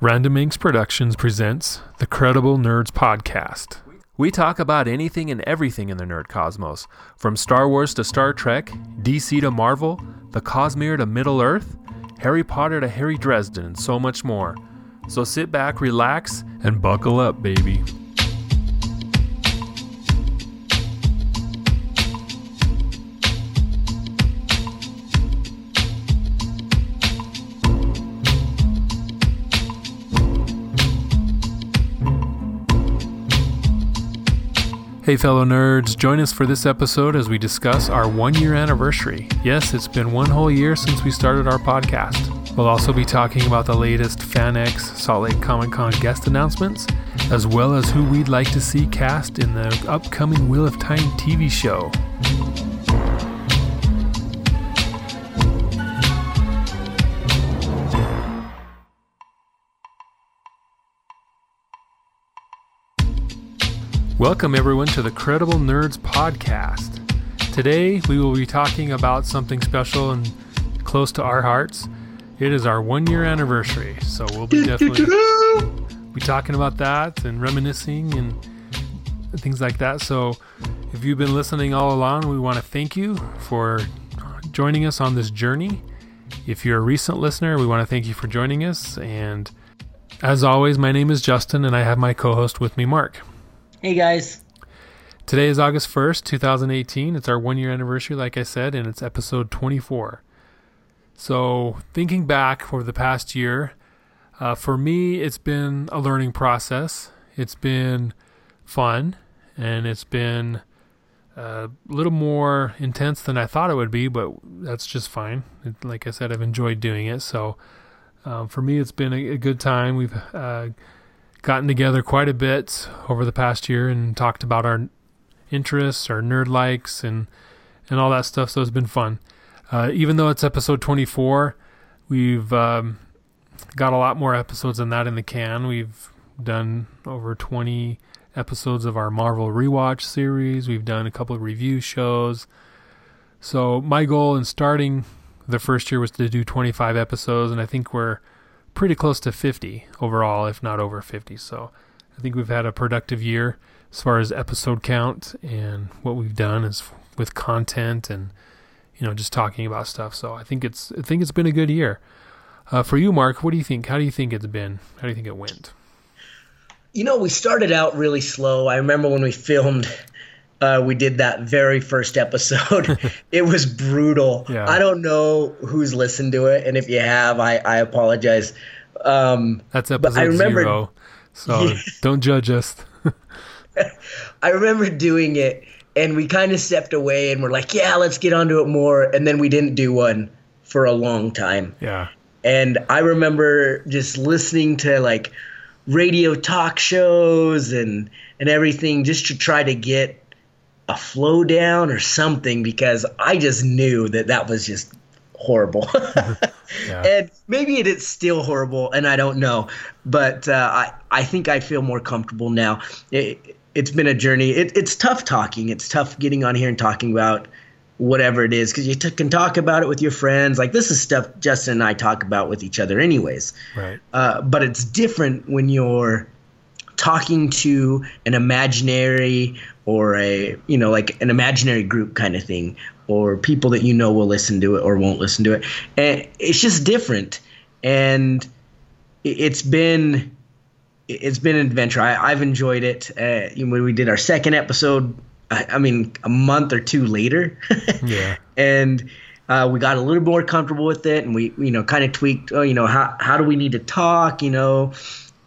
Random Inks Productions presents the Credible Nerds Podcast. We talk about anything and everything in the nerd cosmos, from Star Wars to Star Trek, DC to Marvel, the Cosmere to Middle Earth, Harry Potter to Harry Dresden, and so much more. So sit back, relax, and buckle up, baby. Hey, fellow nerds, join us for this episode as we discuss our one year anniversary. Yes, it's been one whole year since we started our podcast. We'll also be talking about the latest FanX Salt Lake Comic Con guest announcements, as well as who we'd like to see cast in the upcoming Wheel of Time TV show. Welcome, everyone, to the Credible Nerds Podcast. Today, we will be talking about something special and close to our hearts. It is our one year anniversary, so we'll be definitely be talking about that and reminiscing and things like that. So, if you've been listening all along, we want to thank you for joining us on this journey. If you're a recent listener, we want to thank you for joining us. And as always, my name is Justin, and I have my co host with me, Mark. Hey guys. Today is August 1st, 2018. It's our one year anniversary, like I said, and it's episode 24. So, thinking back over the past year, uh, for me, it's been a learning process. It's been fun, and it's been a little more intense than I thought it would be, but that's just fine. It, like I said, I've enjoyed doing it. So, um, for me, it's been a, a good time. We've uh, gotten together quite a bit over the past year and talked about our interests, our nerd likes, and and all that stuff. So it's been fun. Uh, even though it's episode 24, we've um, got a lot more episodes than that in the can. We've done over 20 episodes of our Marvel rewatch series. We've done a couple of review shows. So my goal in starting the first year was to do 25 episodes, and I think we're pretty close to 50 overall, if not over 50. So I think we've had a productive year as far as episode count and what we've done is with content and you know just talking about stuff. So I think it's I think it's been a good year. Uh, for you, Mark, what do you think? How do you think it's been? How do you think it went? You know, we started out really slow. I remember when we filmed uh, we did that very first episode. it was brutal. Yeah. I don't know who's listened to it, and if you have, I, I apologize. Um, That's episode I remember, zero, so yeah. don't judge us. I remember doing it, and we kind of stepped away, and we're like, "Yeah, let's get onto it more," and then we didn't do one for a long time. Yeah. And I remember just listening to like radio talk shows and and everything just to try to get a flow down or something because I just knew that that was just horrible. yeah. And maybe it is still horrible, and I don't know. But uh, I I think I feel more comfortable now. It, has been a journey. It, it's tough talking. It's tough getting on here and talking about whatever it is because you t- can talk about it with your friends. Like this is stuff Justin and I talk about with each other, anyways. Right. Uh, but it's different when you're talking to an imaginary or a you know like an imaginary group kind of thing or people that you know will listen to it or won't listen to it. And it's just different. And it's been it's been an adventure. I, have enjoyed it. Uh, when we did our second episode I, I mean a month or two later. Yeah. And uh, we got a little more comfortable with it and we you know kind of tweaked oh you know how, how do we need to talk you know?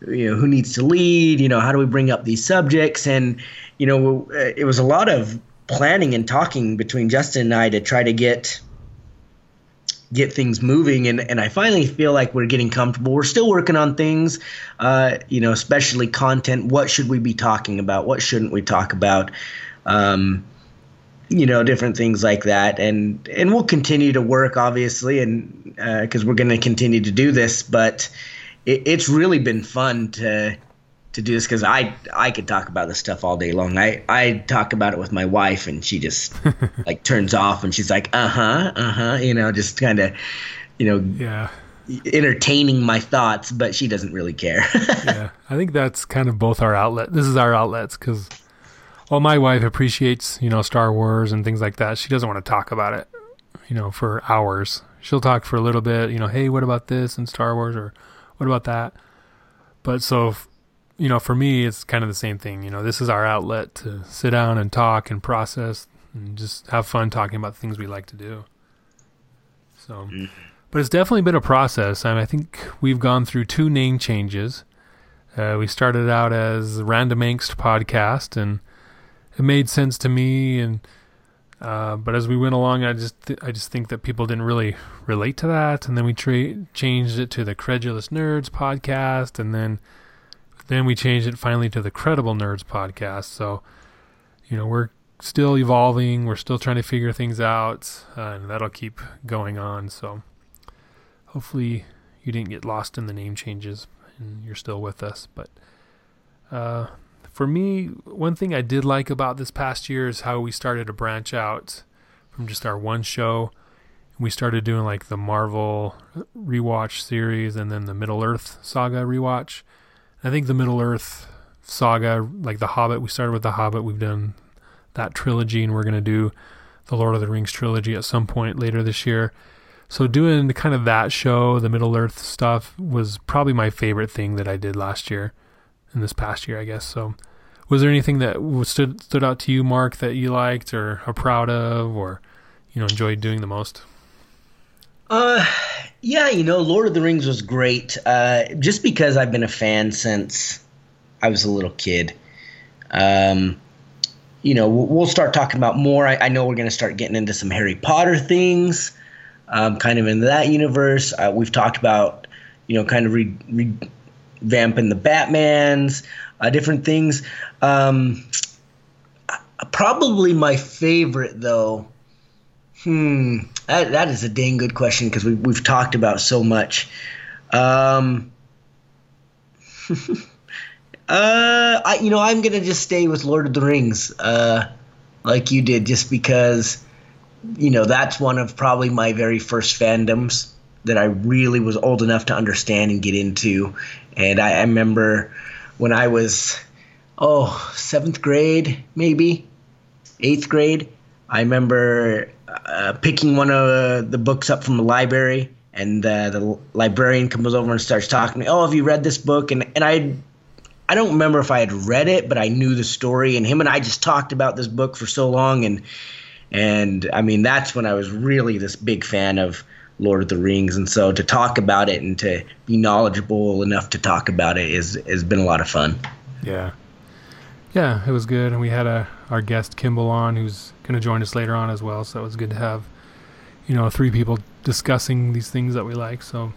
You know who needs to lead? You know how do we bring up these subjects? And you know, it was a lot of planning and talking between Justin and I to try to get get things moving and, and I finally feel like we're getting comfortable. We're still working on things, uh, you know, especially content. What should we be talking about? What shouldn't we talk about? Um, you know, different things like that. And and we'll continue to work, obviously, and because uh, we're going to continue to do this. But it, it's really been fun to to do this because I I could talk about this stuff all day long. I I talk about it with my wife and she just like turns off and she's like uh huh uh huh you know just kind of you know yeah entertaining my thoughts, but she doesn't really care. yeah, I think that's kind of both our outlet. This is our outlets because, well, my wife appreciates you know Star Wars and things like that. She doesn't want to talk about it, you know, for hours. She'll talk for a little bit, you know, hey, what about this and Star Wars or what about that? But so, you know, for me, it's kind of the same thing. You know, this is our outlet to sit down and talk and process and just have fun talking about things we like to do. So. But it's definitely been a process. I, mean, I think we've gone through two name changes. Uh, we started out as Random Angst podcast, and it made sense to me. And uh, but as we went along, I just th- I just think that people didn't really relate to that, and then we tra- changed it to the Credulous Nerds podcast, and then then we changed it finally to the Credible Nerds podcast. So you know we're still evolving, we're still trying to figure things out, uh, and that'll keep going on. So hopefully you didn't get lost in the name changes and you're still with us. But uh, for me, one thing I did like about this past year is how we started to branch out from just our one show. We started doing like the Marvel rewatch series and then the Middle Earth saga rewatch. I think the Middle Earth saga, like The Hobbit, we started with The Hobbit. We've done that trilogy, and we're going to do the Lord of the Rings trilogy at some point later this year. So doing kind of that show, the Middle Earth stuff, was probably my favorite thing that I did last year, in this past year, I guess. So, was there anything that stood stood out to you, Mark, that you liked or are proud of, or you know enjoyed doing the most? Uh, yeah, you know, Lord of the Rings was great. Uh, just because I've been a fan since I was a little kid. Um, you know, we'll start talking about more. I, I know we're going to start getting into some Harry Potter things um, kind of in that universe. Uh, we've talked about, you know, kind of re- revamping the Batmans, uh, different things. Um, probably my favorite, though. Hmm, that, that is a dang good question because we, we've talked about so much. Um, uh, I, you know, I'm gonna just stay with Lord of the Rings, uh, like you did, just because you know, that's one of probably my very first fandoms that I really was old enough to understand and get into. And I, I remember when I was, oh, seventh grade, maybe eighth grade. I remember uh, picking one of the books up from the library, and uh, the librarian comes over and starts talking to me. Oh, have you read this book? And and I, I don't remember if I had read it, but I knew the story. And him and I just talked about this book for so long, and and I mean, that's when I was really this big fan of Lord of the Rings. And so to talk about it and to be knowledgeable enough to talk about it is has been a lot of fun. Yeah. Yeah, it was good. And we had a our guest Kimball on who's going to join us later on as well. So it was good to have, you know, three people discussing these things that we like. So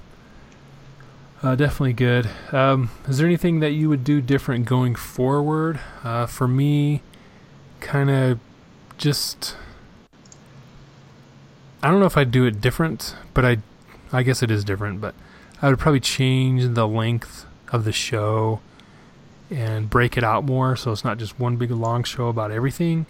uh, definitely good. Um, is there anything that you would do different going forward? Uh, for me, kind of just I don't know if I'd do it different, but I, I guess it is different. But I would probably change the length of the show and break it out more, so it's not just one big long show about everything,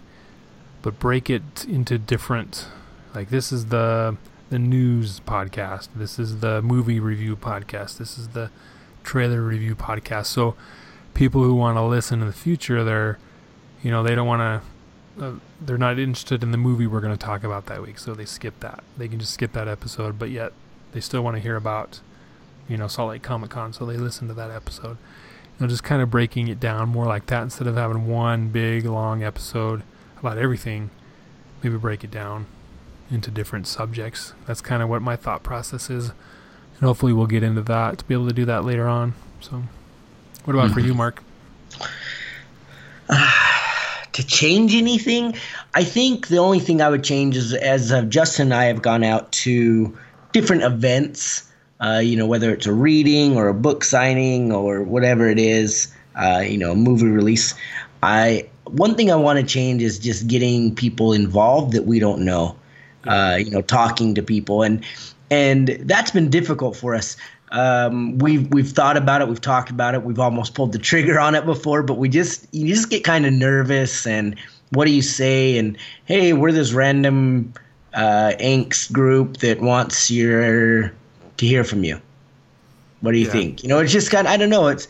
but break it into different. Like this is the the news podcast. This is the movie review podcast. This is the trailer review podcast. So people who want to listen in the future, they're, you know, they don't want to uh, they're not interested in the movie we're going to talk about that week, so they skip that. They can just skip that episode, but yet they still want to hear about, you know, Salt Lake Comic Con, so they listen to that episode. You know, just kind of breaking it down more like that instead of having one big long episode about everything. Maybe break it down into different subjects. That's kind of what my thought process is, and hopefully we'll get into that to be able to do that later on. So, what about mm-hmm. for you, Mark? to change anything, I think the only thing I would change is as uh, Justin and I have gone out to different events, uh, you know, whether it's a reading or a book signing or whatever it is, uh, you know, a movie release. I one thing I want to change is just getting people involved that we don't know, uh, you know, talking to people and and that's been difficult for us. Um, we've we've thought about it, we've talked about it, we've almost pulled the trigger on it before, but we just you just get kind of nervous and what do you say? And hey, we're this random uh, angst group that wants your to hear from you. What do you Yeah. think? You know, it's just kind. of I don't know. It's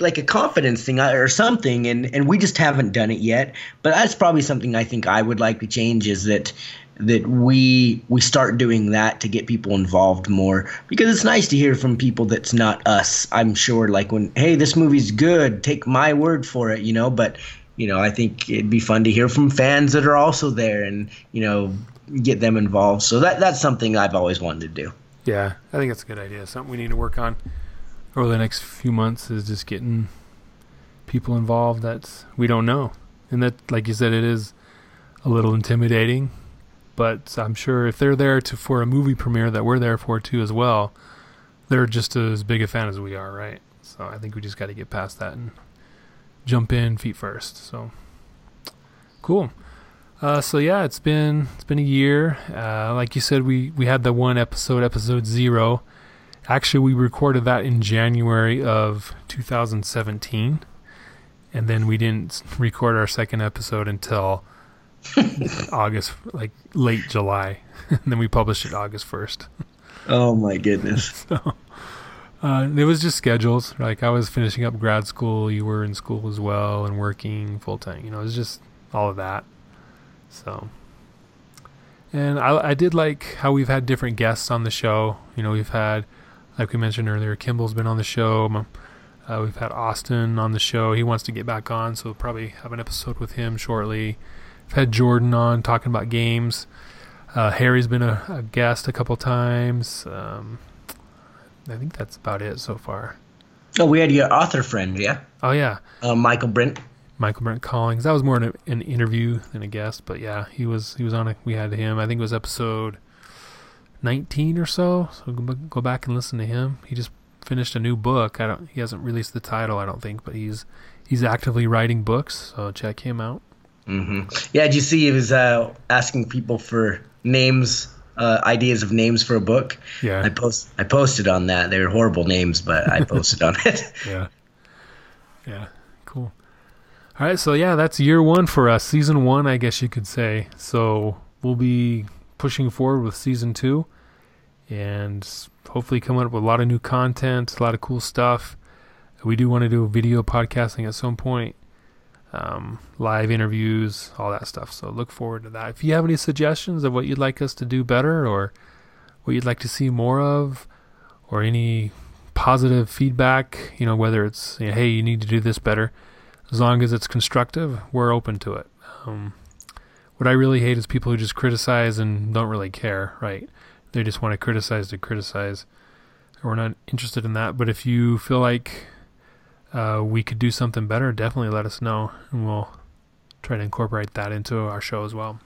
like a confidence thing uh, or something, and and we just haven't done it yet. But that's probably something I think I would like to change is that that we we start doing that to get people involved more because it's nice to hear from people that's not us. I'm sure, like when hey, this movie's good, take my word for it, you know. But you know, I think it'd be fun to hear from fans that are also there and you know get them involved. So that that's something I've always wanted to do. Yeah, I think that's a good idea. Something we need to work on over the next few months is just getting people involved that we don't know. And that, like you said, it is a little intimidating. But I'm sure if they're there to for a movie premiere that we're there for too as well, they're just as big a fan as we are, right? So I think we just got to get past that and jump in feet first. So cool. Uh, so yeah, it's been it's been a year. Uh, like you said, we we had the one episode, episode zero. Actually, we recorded that in January of 2017, and then we didn't record our second episode until August, like late July. and then we published it August 1st. Oh my goodness. So uh, it was just schedules. Like I was finishing up grad school, you were in school as well, and working full time. You know, it was just all of that. So, and I, I did like how we've had different guests on the show. You know, we've had, like we mentioned earlier, Kimball's been on the show. Uh, we've had Austin on the show. He wants to get back on, so we'll probably have an episode with him shortly. We've had Jordan on talking about games. Uh, Harry's been a, a guest a couple times. Um, I think that's about it so far. Oh, we had your author friend, yeah, Oh yeah, uh, Michael Brent. Michael Brent Collins. That was more an, an interview than a guest, but yeah, he was he was on it. We had him. I think it was episode nineteen or so. So go, back and listen to him. He just finished a new book. I don't. He hasn't released the title, I don't think, but he's he's actively writing books. So check him out. hmm Yeah, did you see he was uh, asking people for names, uh, ideas of names for a book? Yeah, I post I posted on that. They were horrible names, but I posted on it. yeah, yeah. All right, so yeah, that's year one for us. Season one, I guess you could say. So we'll be pushing forward with season two, and hopefully coming up with a lot of new content, a lot of cool stuff. We do want to do video podcasting at some point, um, live interviews, all that stuff. So look forward to that. If you have any suggestions of what you'd like us to do better, or what you'd like to see more of, or any positive feedback, you know, whether it's you know, hey, you need to do this better, as long as it's constructive, we're open to it. Um, what I really hate is people who just criticize and don't really care, right? They just want to criticize to criticize. We're not interested in that. But if you feel like uh, we could do something better, definitely let us know, and we'll try to incorporate that into our show as well.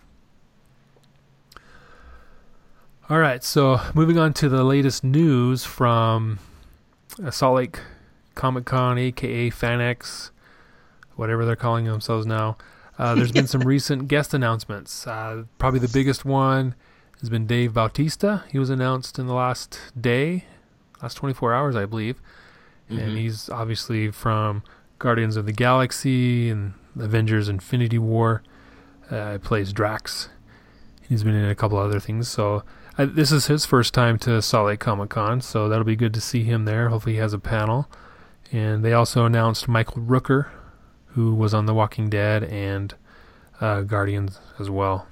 All right, so moving on to the latest news from uh, Salt Lake Comic Con, aka FanX, whatever they're calling themselves now. Uh, there's been some recent guest announcements. Uh, probably the biggest one has been Dave Bautista. He was announced in the last day, last 24 hours, I believe. And Mhm. he's obviously from Guardians of the Galaxy and Avengers Infinity War. Uh, he plays Drax. He's been in a couple other things. So uh, this is his first time to Salt Lake Comic Con. So that'll be good to see him there. Hopefully he has a panel. And they also announced Michael Rooker, who was on The Walking Dead and uh, Guardians as well.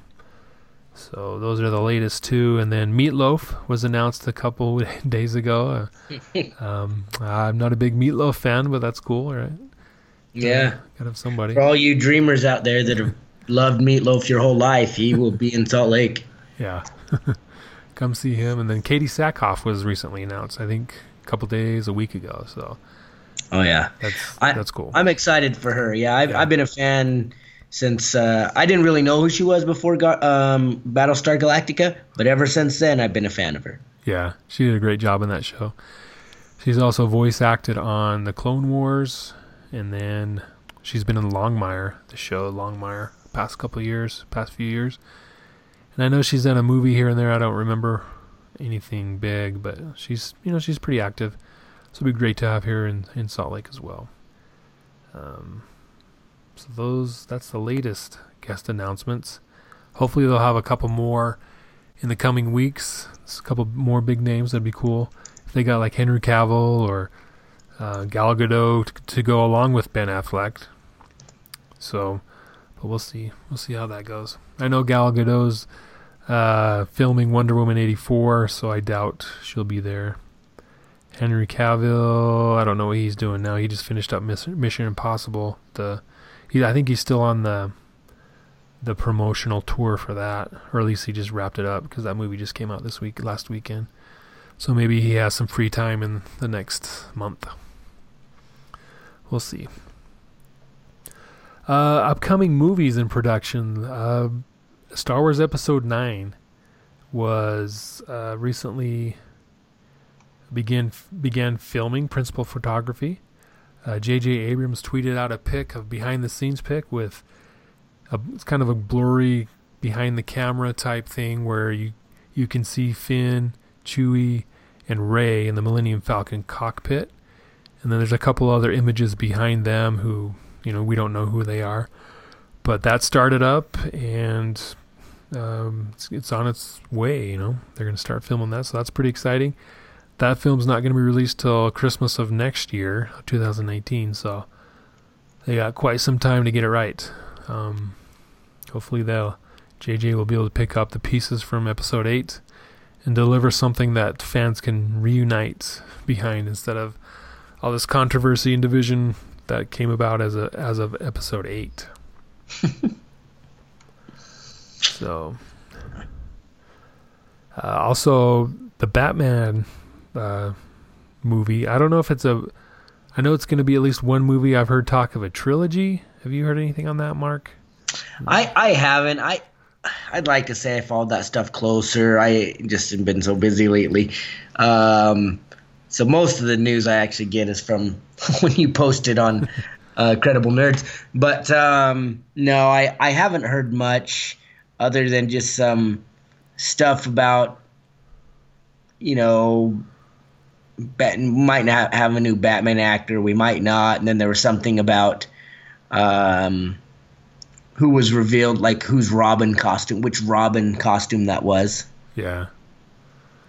So those are the latest two, and then Meatloaf was announced a couple days ago. Um, I'm not a big Meatloaf fan, but that's cool, right? Yeah. Gotta have somebody. For all you dreamers out there that have loved Meatloaf your whole life, he will be in Salt Lake. Yeah, come see him. And then Katee Sackhoff was recently announced. I think a couple days, a week ago. So Oh yeah. that's I- that's cool. I'm excited for her. Yeah, I've, Yeah. I've been a fan since uh, I didn't really know who she was before um, Battlestar Galactica, but ever since then, I've been a fan of her. Yeah, she did a great job in that show. She's also voice acted on the Clone Wars, and then she's been in Longmire, the show Longmire, past couple years, past few years. And I know she's done a movie here and there. I don't remember anything big, but she's you know she's pretty active. So it'd be great to have here in in Salt Lake as well. Um, so those that's the latest guest announcements. Hopefully they'll have a couple more in the coming weeks. There's a couple more big names that'd be cool. if they got like Henry Cavill or uh, Gal Gadot to, to go along with Ben Affleck. So, but we'll see. We'll see how that goes. I know Gal Gadot's uh, filming Wonder Woman 84, so I doubt she'll be there. Henry Cavill, I don't know what he's doing now. He just finished up Mission Impossible. The, he, I think he's still on the the promotional tour for that, or at least he just wrapped it up because that movie just came out this week, last weekend. So maybe he has some free time in the next month. We'll see. Uh, upcoming movies in production. Uh, Star Wars Episode 9 was uh, recently began began filming principal photography. J.J. Uh, Abrams tweeted out a pic of behind the scenes pic with a, it's kind of a blurry behind the camera type thing where you you can see Finn, Chewie, and Rey in the Millennium Falcon cockpit, and then there's a couple other images behind them who you know we don't know who they are, but that started up and um, it's, it's on its way. You know they're going to start filming that, so that's pretty exciting. That film's not going to be released till Christmas of next year, 2019. So they got quite some time to get it right. Um, hopefully, they'll JJ will be able to pick up the pieces from episode eight and deliver something that fans can reunite behind instead of all this controversy and division that came about as a as of episode eight. so, uh, also the Batman uh, movie. I don't know if it's a. I know it's going to be at least one movie. I've heard talk of a trilogy. Have you heard anything on that, Mark? I I haven't. I I'd like to say I followed that stuff closer. I just have been so busy lately. Um, so most of the news I actually get is from when you post it on uh, Credible Nerds. But um, no, I, I haven't heard much other than just some stuff about, you know, Bat- might not have a new Batman actor. We might not. And then there was something about um, who was revealed, like whose Robin costume, which Robin costume that was. Yeah.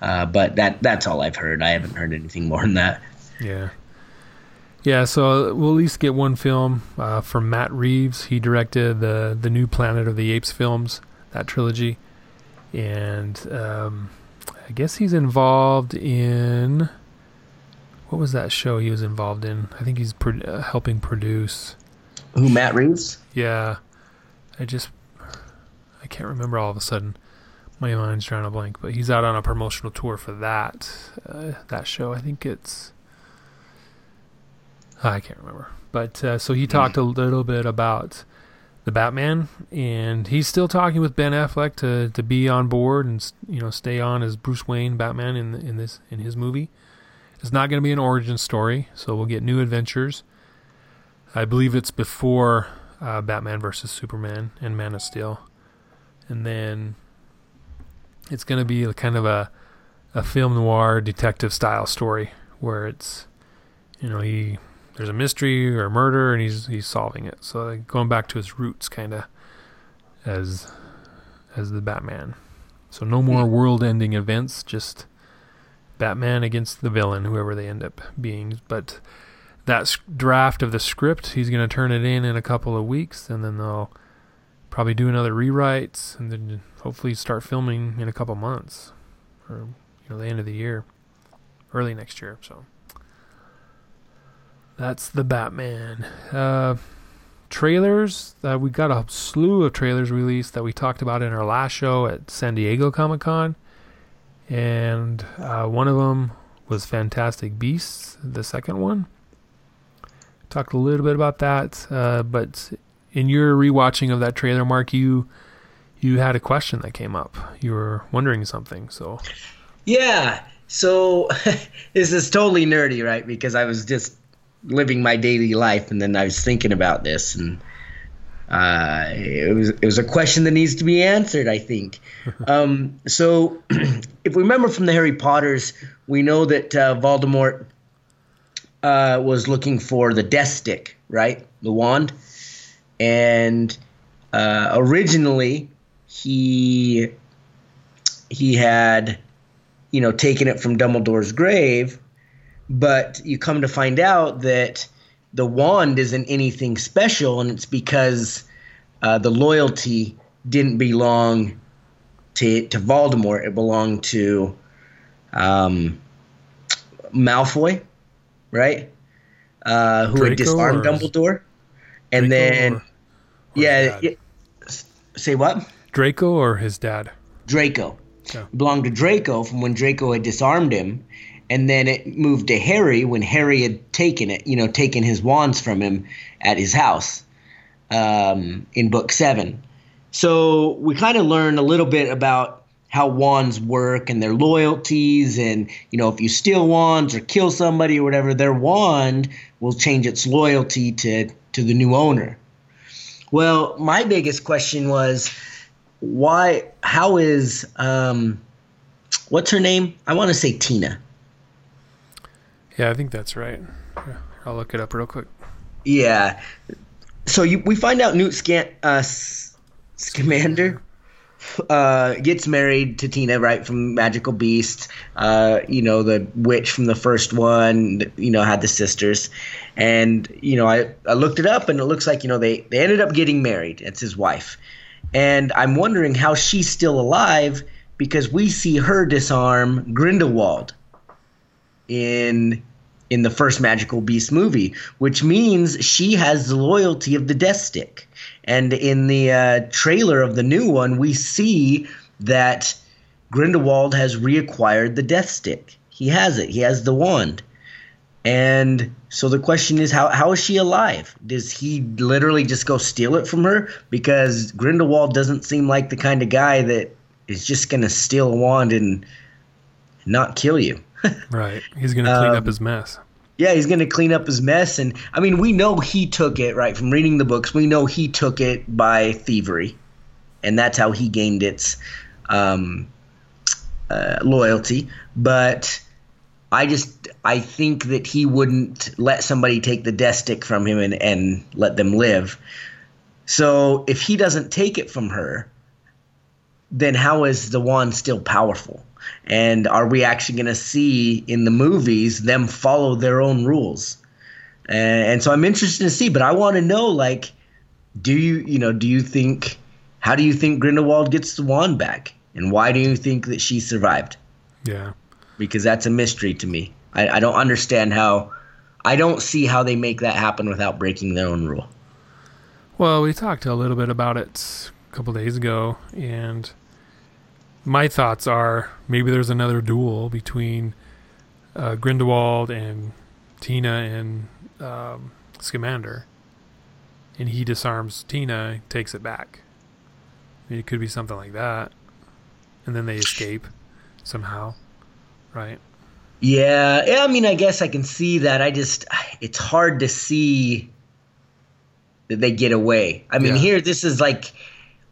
Uh, but that that's all I've heard. I haven't heard anything more than that. Yeah. Yeah, so we'll at least get one film uh, from Matt Reeves. He directed the the new Planet of the Apes films, that trilogy, and um, I guess he's involved in what was that show he was involved in? I think he's pro- uh, helping produce. Who Matt Reeves? Yeah, I just I can't remember all of a sudden. My mind's drawing a blank, but he's out on a promotional tour for that uh, that show. I think it's I can't remember, but uh, so he talked a little bit about the Batman, and he's still talking with Ben Affleck to, to be on board and you know stay on as Bruce Wayne Batman in in this in his movie. It's not going to be an origin story, so we'll get new adventures. I believe it's before uh, Batman versus Superman and Man of Steel, and then it's going to be kind of a a film noir detective style story where it's you know he there's a mystery or a murder and he's he's solving it. So like going back to his roots, kind of as as the Batman. So no more world-ending events, just Batman against the villain, whoever they end up being. But that draft of the script, he's going to turn it in in a couple of weeks, and then they'll probably do another rewrites, and then hopefully start filming in a couple months, or you know the end of the year, early next year. So that's the Batman. Uh, trailers. Uh, we got a slew of trailers released that we talked about in our last show at San Diego Comic Con, and uh, one of them was Fantastic Beasts. The second one talked a little bit about that, uh, but in your rewatching of that trailer, Mark, you you had a question that came up. You were wondering something, so yeah. So this is totally nerdy, right? Because I was just living my daily life, and then I was thinking about this, and uh, it was it was a question that needs to be answered. I think. um, so, if we remember from the Harry Potters, we know that uh, Voldemort uh, was looking for the Death Stick, right, the wand, and uh, originally he he had you know, taken it from Dumbledore's grave, but you come to find out that the wand isn't anything special, and it's because uh, the loyalty didn't belong to to Voldemort. It belonged to um, Malfoy, right? Uh, who Draco had disarmed or- Dumbledore, and Draco then or- or yeah, it- say what? Draco or his dad? Draco. Yeah. It belonged to Draco from when Draco had disarmed him, and then it moved to Harry when Harry had taken it, you know, taken his wands from him at his house um, in book seven. So we kind of learn a little bit about how wands work and their loyalties, and you know, if you steal wands or kill somebody or whatever, their wand will change its loyalty to to the new owner. Well, my biggest question was why how is um what's her name i want to say tina Yeah, I think that's right. I'll look it up real quick. yeah. So you, we find out newt uh, scamander uh, gets married to tina right from magical beast. Uh, you know the witch from the first one you know had the sisters. And you know I, I looked it up and it looks like you know they, they ended up getting married. It's his wife. And i'm wondering how she's still alive because we see her disarm grindelwald in in the first magical beast movie which means she has the loyalty of the death stick and in the uh, trailer of the new one we see that grindelwald has reacquired the death stick he has it he has the wand and so the question is, how, how is she alive? Does he literally just go steal it from her? Because Grindelwald doesn't seem like the kind of guy that is just going to steal a wand and not kill you. Right. He's going to clean Um, up his mess. yeah, he's going to clean up his mess. And I mean, we know he took it, right? From reading the books, we know he took it by thievery. And that's how he gained its um, uh, loyalty. But I just I think that he wouldn't let somebody take the death stick from him and, and let them live. So if he doesn't take it from her, then how is the wand still powerful? And are we actually going to see in the movies them follow their own rules? And, and so I'm interested to see, but I want to know like, do you you know do you think how do you think Grindelwald gets the wand back, and why do you think that she survived? Yeah. because that's a mystery to me. I, I don't understand how. I don't see how they make that happen without breaking their own rule. Well, we talked a little bit about it couple days ago, and my thoughts are maybe there's another duel between uh, Grindelwald and Tina and um, Scamander, and he disarms Tina, takes it back. I mean, it could be something like that, and then they escape somehow, right? Yeah, yeah. I mean, I guess I can see that. I just, it's hard to see that they get away. I mean, Yeah. here this is like,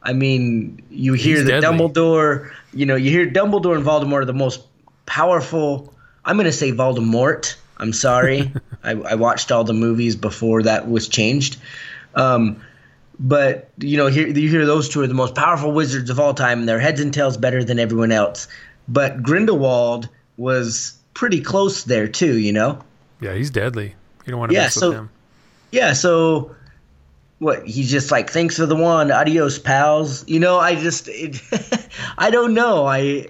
I mean, you hear He's that deadly. Dumbledore. You know, you hear Dumbledore and Voldemort are the most powerful. I'm going to say Voldemort. I'm sorry. I, I watched all the movies before that was changed. Um, but you know, here you hear those two are the most powerful wizards of all time, and their heads and tails better than everyone else. But Grindelwald was pretty close there too. You know. Yeah, he's deadly. You don't want to Yeah, mess so- with him. Yeah, so what? He's just like, thanks for the one adios, pals. You know, I just, it, I don't know. I,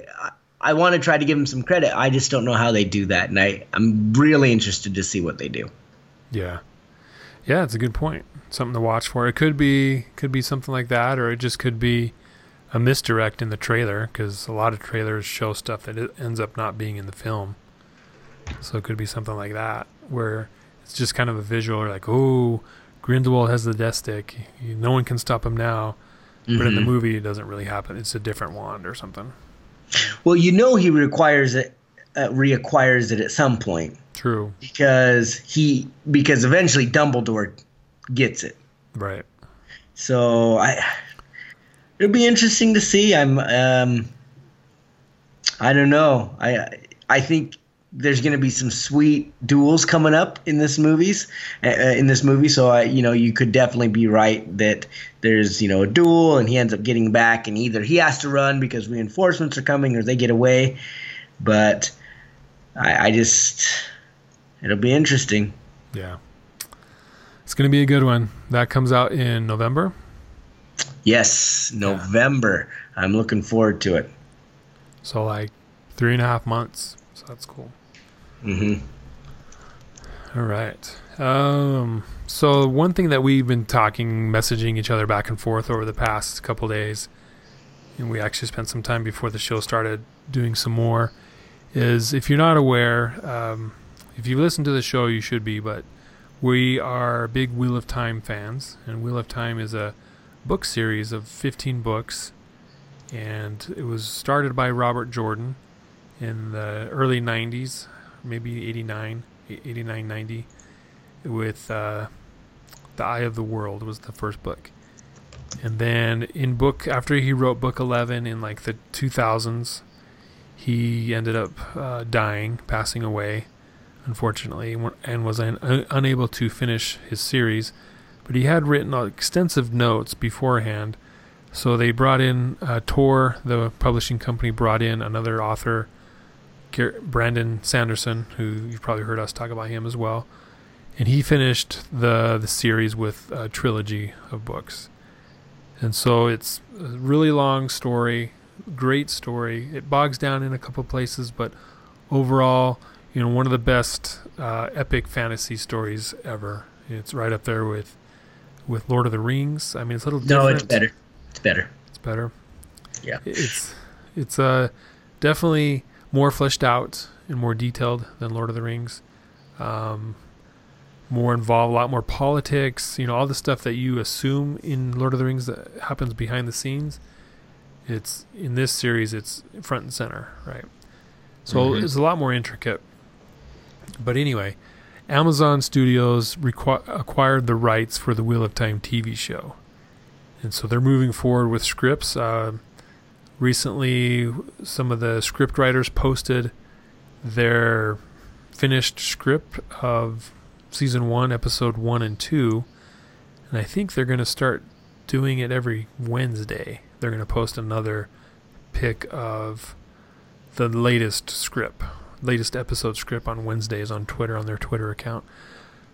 I want to try to give him some credit. I just don't know how they do that, and I, I'm really interested to see what they do. Yeah. Yeah, it's a good point. Something to watch for. It could be could be something like that, or it just could be a misdirect in the trailer because a lot of trailers show stuff that ends up not being in the film. So it could be something like that where it's just kind of a visual, like, oh, Grindelwald has the death stick. No one can stop him now. But in the Mhm. movie, it doesn't really happen. It's a different wand or something. Well, you know, he requires it, uh, reacquires it at some point True. because he, because eventually Dumbledore gets it. Right. So I, it'll be interesting to see. I'm, um, I don't know. I, I think there's going to be some sweet duels coming up in this movies, uh, in this movie. So I, you know, you could definitely be right that there's, you know, a duel and he ends up getting back, and either he has to run because reinforcements are coming, or they get away. but I, I just it'll be interesting. Yeah. It's going to be a good one. That comes out in November. Yes, November. I'm looking forward to it. So, like three and a half months. So, that's cool. Hmm All right. Um, so, one thing that we've been talking, messaging each other back and forth over the past couple days, and we actually spent some time before the show started doing some more, is if you're not aware, um, if you listen to the show, you should be, but we are big Wheel of Time fans, and Wheel of Time is a book series of 15 books, and it was started by Robert Jordan in the early 90s, maybe 89, 89, 90, with uh, The Eye of the World was the first book. And then in book, after he wrote book 11 in like the 2000s, he ended up uh, dying, passing away, unfortunately, and was un- unable to finish his series. But he had written extensive notes beforehand. So they brought in uh, Tor, the publishing company, brought in another author, Brandon Sanderson, who you've probably heard us talk about him as well. And he finished the the series with a trilogy of books. And so it's a really long story, great story. It bogs down in a couple places, but overall, you know, one of the best uh, epic fantasy stories ever. It's right up there with with Lord of the Rings. I mean, it's a little different. No, it's better. It's better. It's better. Yeah. It's it's uh definitely more fleshed out and more detailed than Lord of the Rings. Um, more involved, a lot more politics. You know, all the stuff that you assume in Lord of the Rings that happens behind the scenes. It's in this series, it's front and center, right? So Mhm. it's a lot more intricate. But anyway, Amazon Studios requ- acquired the rights for the Wheel of Time TV show, and so they're moving forward with scripts. Uh, recently, some of the script writers posted their finished script of season one, episode one and two, and I think they're going to start doing it every Wednesday. They're going to post another pick of the latest script, latest episode script on Wednesdays on Twitter on their Twitter account.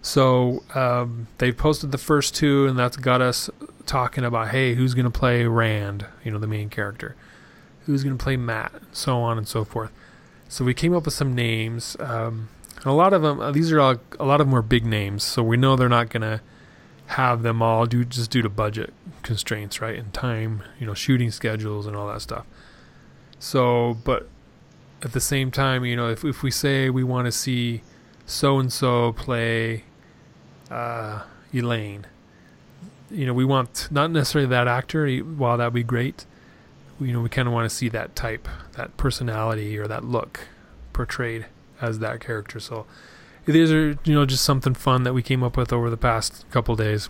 So um, they've posted the first two, and that's got us talking about, hey, who's going to play Rand? You know, the main character. Who's going to play Mat? And so on and so forth. So we came up with some names. Um, and a lot of them, uh, these are all, a lot of them are big names, so we know they're not going to have them all due just due to budget constraints, right? And time, you know, shooting schedules and all that stuff. So, but at the same time, you know, if if we say we want to see so and so play uh, Elayne, you know, we want not necessarily that actor. While that'd be great, you know, we kind of want to see that type, that personality or that look portrayed as that character. So these are you know just something fun that we came up with over the past couple days.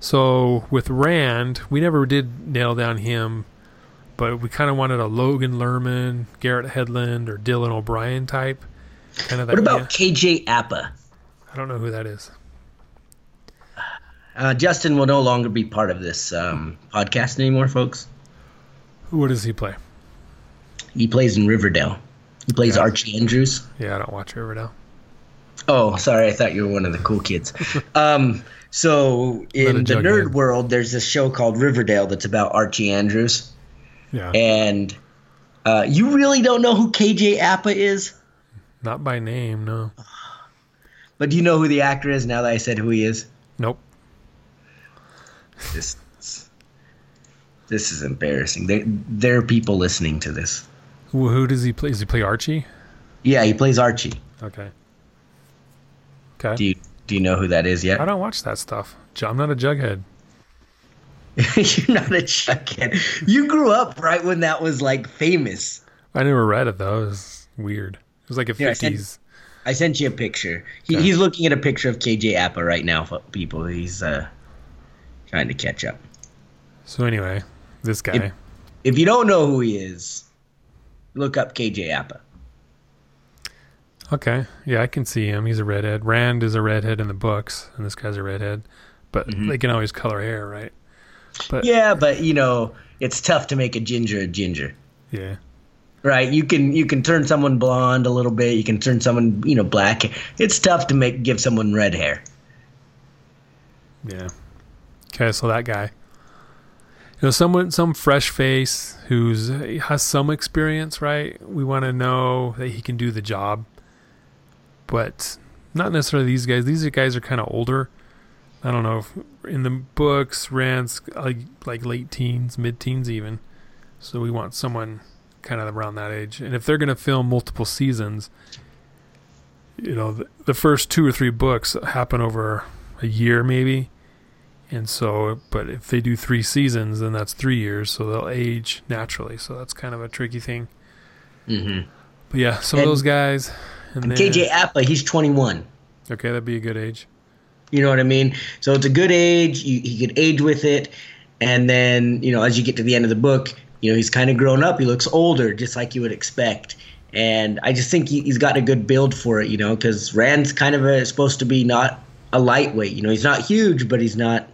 So with Rand, we never did nail down him, but we kind of wanted a Logan Lerman, Garrett Hedlund, or Dylan O'Brien type. Kind of. What about yeah, KJ Apa? I don't know who that is. Uh, Justin will no longer be part of this um, podcast anymore, folks. What does he play? He plays in Riverdale. He plays Okay. Archie Andrews. Yeah, I don't watch Riverdale. Oh, sorry, I thought you were one of the cool kids. um, so in the nerd world, there's this show called Riverdale that's about Archie Andrews, Yeah, and uh, you really don't know who KJ Apa is, not by name. No. but do you know who the actor is? Now that I said who he is, Nope. This this is embarrassing. There there are people listening to this. Who, who does he play? Does he play Archie? Yeah, he plays Archie. Okay. Okay. Do you do you know who that is yet? I don't watch that stuff. I'm not a jughead. You're not a chuckhead. You grew up right when that was like famous. I never read it though. It was weird. It was like a Yeah, I 50s. I sent you a picture. He, Okay. He's looking at a picture of KJ Apa right now, people. He's uh, trying to catch up. So anyway, this guy. If- If you don't know who he is, look up KJ Apa. Okay. Yeah, I can see him. He's a redhead. Rand is a redhead in the books, and this guy's a redhead. But Mhm. they can always color hair, right? But Yeah, but you know, it's tough to make a ginger a ginger. yeah. Right. You can you can turn someone blonde a little bit. You can turn someone you know black. It's tough to make give someone red hair. Yeah. Okay, so that guy. You know, someone, some fresh face who's has some experience, right? We want to know that he can do the job, but not necessarily these guys. These guys are kind of older. I don't know in the books, Rand's like like late teens, mid teens, even. So we want someone kind of around that age. And if they're going to film multiple seasons, you know, the, the first two or three books happen over a year, maybe and so, but if they do three seasons, then that's three years, so they'll age naturally. So that's kind of a tricky thing. Mm-hmm. But yeah, some and, of those guys. And, and KJ Apa, he's 21. Okay, that'd be a good age. You know what I mean? So it's a good age. You, he could age with it, and then you know, as you get to the end of the book, you know, he's kind of grown up. He looks older, just like you would expect. And I just think he, has got a good build for it, you know, because Rand's kind of a, supposed to be not a lightweight. You know, he's not huge, but he's not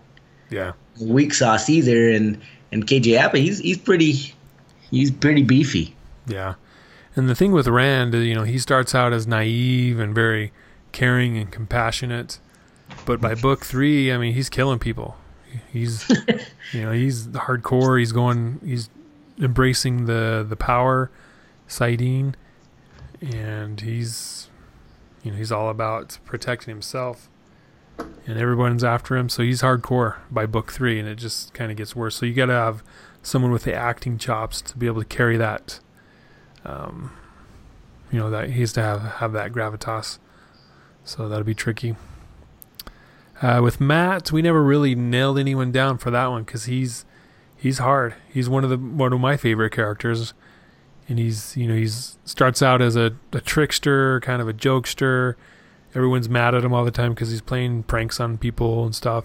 yeah. Weak sauce either, and and KJ Apa, he's he's pretty, he's pretty beefy. Yeah, and the thing with Rand, you know, he starts out as naive and very caring and compassionate, but by book three, I mean, he's killing people. He's, you know, he's hardcore. He's going, he's embracing the the power, saidin, and he's, you know, he's all about protecting himself and everyone's after him. So he's hardcore by book three, and it just kind of gets worse. So you got to have someone with the acting chops to be able to carry that. Um, you know that he has to have have that gravitas. So that'll be tricky. Uh, with Mat, we never really nailed anyone down for that one because he's he's hard. He's one of the one of my favorite characters, and he's you know he's starts out as a, a trickster, kind of a jokester everyone's mad at him all the time because he's playing pranks on people and stuff.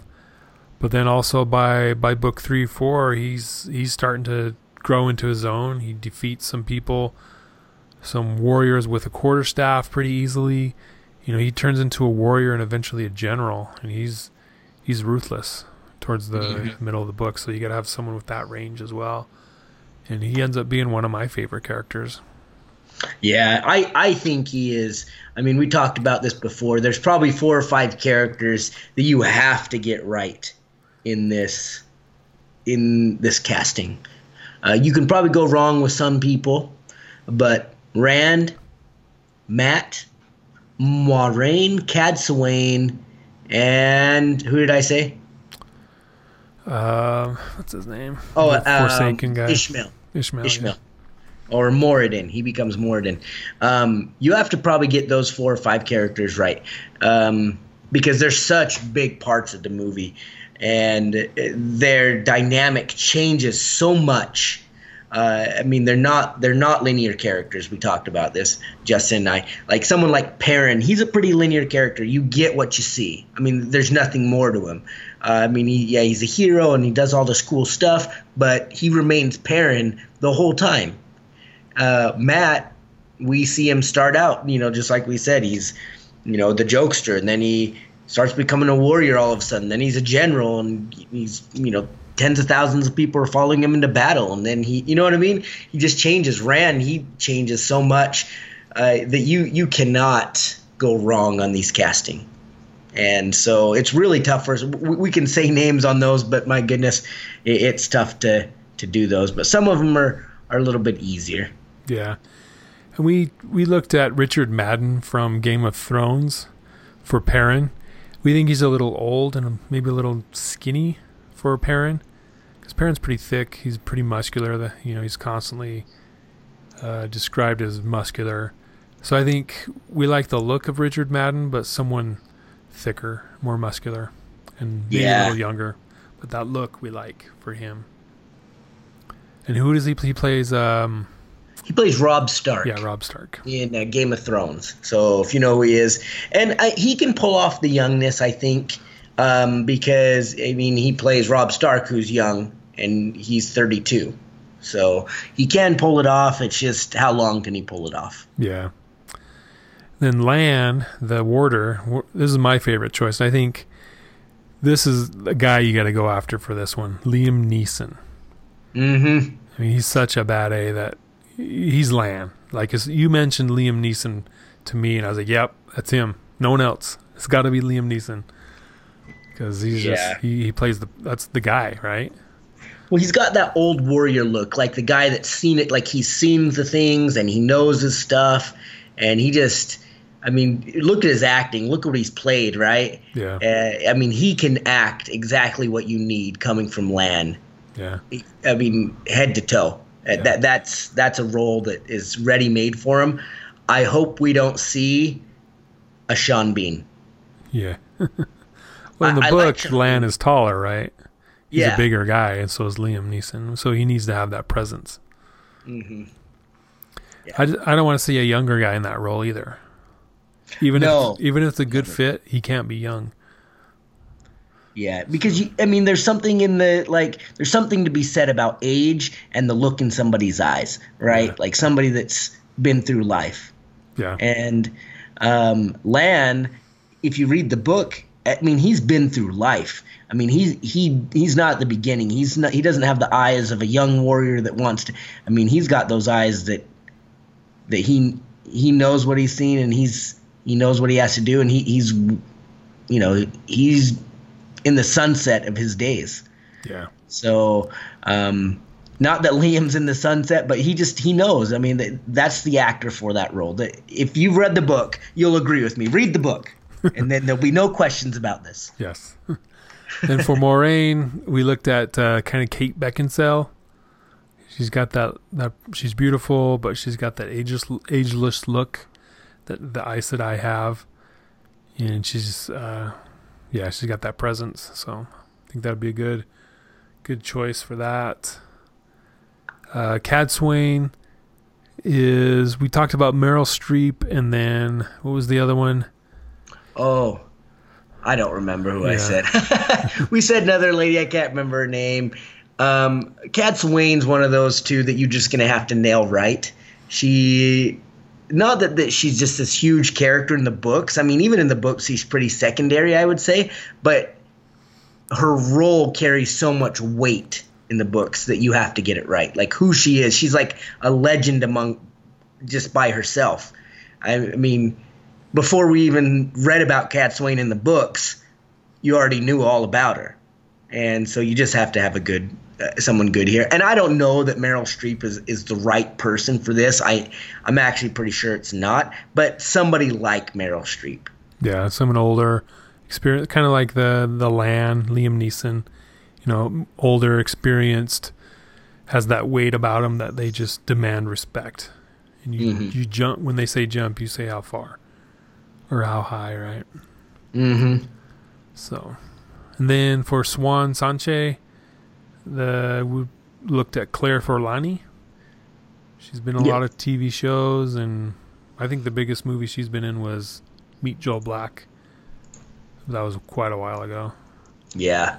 But then also by by book three, four, he's he's starting to grow into his own. He defeats some people, some warriors with a quarterstaff pretty easily. You know, he turns into a warrior and eventually a general, and he's he's ruthless towards the mm-hmm. middle of the book. So you got to have someone with that range as well. And he ends up being one of my favorite characters. Yeah, I, I think he is. I mean, we talked about this before. There's probably four or five characters that you have to get right in this in this casting. Uh, you can probably go wrong with some people, but Rand, Mat, Moiraine, Cadsuane, and who did I say? Uh, what's his name? Oh, uh, Forsaken guy. Ishamael. Ishamael. Ishamael. Yeah or Moridin. He becomes Moridin. Um, you have to probably get those four or five characters right um, because they're such big parts of the movie, and their dynamic changes so much. Uh, I mean, they're not they're not linear characters. We talked about this, Justin and I. Like someone like Perrin, he's a pretty linear character. You get what you see. I mean, there's nothing more to him. Uh, I mean, he, yeah, he's a hero and he does all this cool stuff, but he remains Perrin the whole time uh, Mat, we see him start out, you know, just like we said, he's, you know, the jokester, and then he starts becoming a warrior all of a sudden. Then he's a general, and he's, you know, tens of thousands of people are following him into battle, and then he, you know what I mean? He just changes. Rand, he changes so much uh, that you you cannot go wrong on these casting. And so it's really tough for us. We can say names on those, but my goodness, it's tough to to do those. But some of them are are a little bit easier. Yeah. And we we looked at Richard Madden from Game of Thrones for Perrin. We think he's a little old and maybe a little skinny for Perrin. Because Perrin's pretty thick. He's pretty muscular. The, you know, he's constantly uh, described as muscular. So I think we like the look of Richard Madden, but someone thicker, more muscular, and maybe yeah. a little younger. But that look we like for him. And who does he? He plays um, he plays Rob Stark. Yeah, Rob Stark in uh, Game of Thrones. So if you know who he is, and uh, he can pull off the youngness, I think, um, because I mean he plays Rob Stark, who's young, and he's 32. So he can pull it off. It's just how long can he pull it off? Yeah. Then Lan, the warder. This is my favorite choice. I think this is the guy you got to go after for this one, Liam Neeson. Mm-hmm. I mean, he's such a bad A that he's Lan. Like as you mentioned Liam Neeson to me, and I was like, "Yep, that's him. No one else. It's got to be Liam Neeson." Because he's Yeah. just he, he plays the that's the guy, right? Well, he's got that old warrior look, like the guy that's seen it, like he's seen the things and he knows his stuff, and he just. I mean, look at his acting. Look at what he's played, right? Yeah, Uh, I mean, he can act exactly what you need coming from Lan. yeah, I mean, head to toe. Uh, Yeah. That that's that's a role that is ready made for him. I hope we don't see a Sean Bean. yeah. well, in the I- I book, like Lan is taller, right? He's Yeah. a bigger guy, and so is Liam Neeson. So he needs to have that presence. Mm-hmm. I, d- I don't want to see a younger guy in that role either. Even No. if even if it's a good fit, he can't be young. Yeah, because you, I mean, there's something in the like, there's something to be said about age and the look in somebody's eyes, right? Yeah. Like somebody that's been through life. Yeah, And um, Lan, if you read the book, I mean, he's been through life. I mean, he's he he's not the beginning. He's not. He doesn't have the eyes of a young warrior that wants to. I mean, he's got those eyes that that he he knows what he's seen and he's he knows what he has to do and he, he's you know he's in the sunset of his days. yeah, So, um, not that Liam's in the sunset, but he just he knows. I mean, that, that's the actor for that role. That if you've read the book, you'll agree with me. Read the book, and then there'll be no questions about this. yes. and for Moiraine, we looked at uh, kind of Kate Beckinsale. She's got that that she's beautiful, but she's got that ageless ageless look that the eyes that I have, and she's uh, yeah, she's got that presence. So I think that'd be a good good choice for that. Uh, Cadsuane is we talked about Meryl Streep, and then what was the other one? Oh, I don't remember who I said. we said another lady. I can't remember her name. Um, Cadsuane's one of those two that you're just gonna have to nail right. She, not that, that she's just this huge character in the books. I mean, even in the books, she's pretty secondary, I would say. But her role carries so much weight in the books that you have to get it right. Like who she is, she's like a legend among just by herself. I, I mean, before we even read about Cadsuane in the books, you already knew all about her, and so you just have to have a good someone good here. And I don't know that Meryl Streep is is the right person for this. I I'm actually pretty sure it's not, but somebody like Meryl Streep. Yeah, someone older, experience, kind of like the the Lan, Liam Neeson. You know, older, experienced, has that weight about him that they just demand respect. And you Mhm. you jump when they say jump, you say how far or how high, right? Mm-hmm. So, and then for Siuan Sanche, the we looked at Claire Forlani. She's been in a Yeah. lot of TV shows, and I think the biggest movie she's been in was Meet Joe Black. That was quite a while ago. Yeah.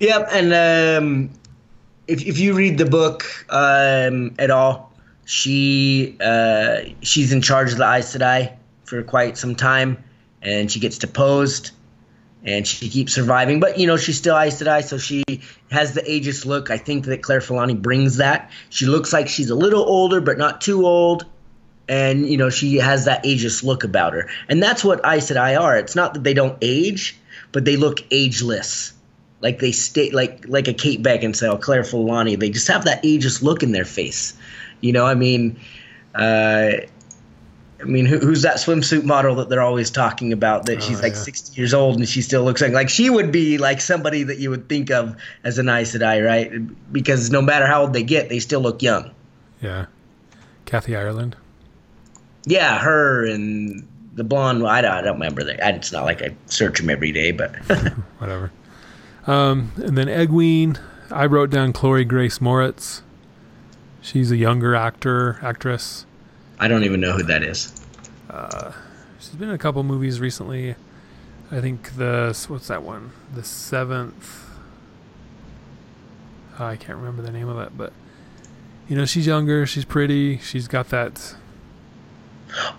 Yep. And um, if if you read the book um, at all, she uh, she's in charge of the Aes Sedai for quite some time, and she gets deposed, and she keeps surviving. But you know, she's still Aes Sedai, so she has the ageist look. I think that Claire Forlani brings that. She looks like she's a little older, but not too old. And you know she has that ageist look about her, and that's what Aes Sedai are. It's not that they don't age, but they look ageless like they stay like like a Kate Beckinsale, Claire Forlani. They just have that ageless look in their face. You know, I mean, uh, I mean, who, who's that swimsuit model that they're always talking about? That Oh, she's like yeah. 60 years old and she still looks like like she would be like somebody that you would think of as an Aes Sedai, right? Because no matter how old they get, they still look young. Yeah, Kathy Ireland. Yeah, her and the blonde. I don't, I don't remember that. It's not like I search them every day, but whatever. Um, and then Egwene, I wrote down Chloe Grace Moretz. She's a younger actor, actress. I don't even know who that is. Uh, she's been in a couple movies recently. I think the what's that one? The seventh. Oh, I can't remember the name of it, but you know she's younger. She's pretty. She's got that.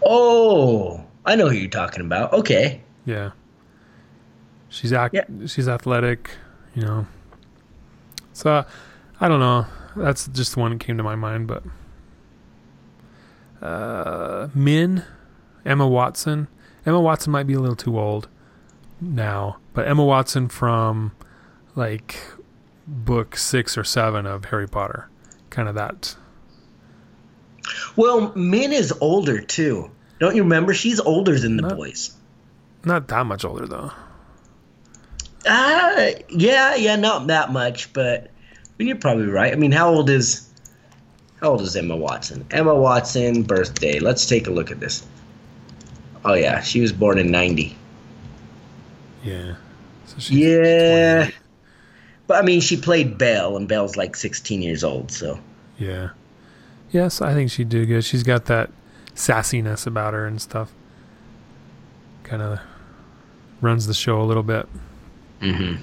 Oh, I know who you're talking about. Okay. Yeah. She's act. Yeah. She's athletic. You know. So, I don't know. That's just the one that came to my mind, but Uh, Min, Emma Watson. Emma Watson might be a little too old now, but Emma Watson from like book six or seven of Harry Potter, kind of that. Well, Min is older too. Don't you remember? She's older than the Not- boys. Not that much older though. Uh, yeah, yeah, not that much, but I mean, you're probably right. I mean, how old is how old is Emma Watson? Emma Watson birthday. Let's take a look at this. Oh yeah, she was born in '90. Yeah. So she's Yeah, 28. but I mean, she played Belle, and Belle's like 16 years old. So Yeah. Yes, I think she'd do good. She's got that sassiness about her and stuff. Kind of runs the show a little bit. hmm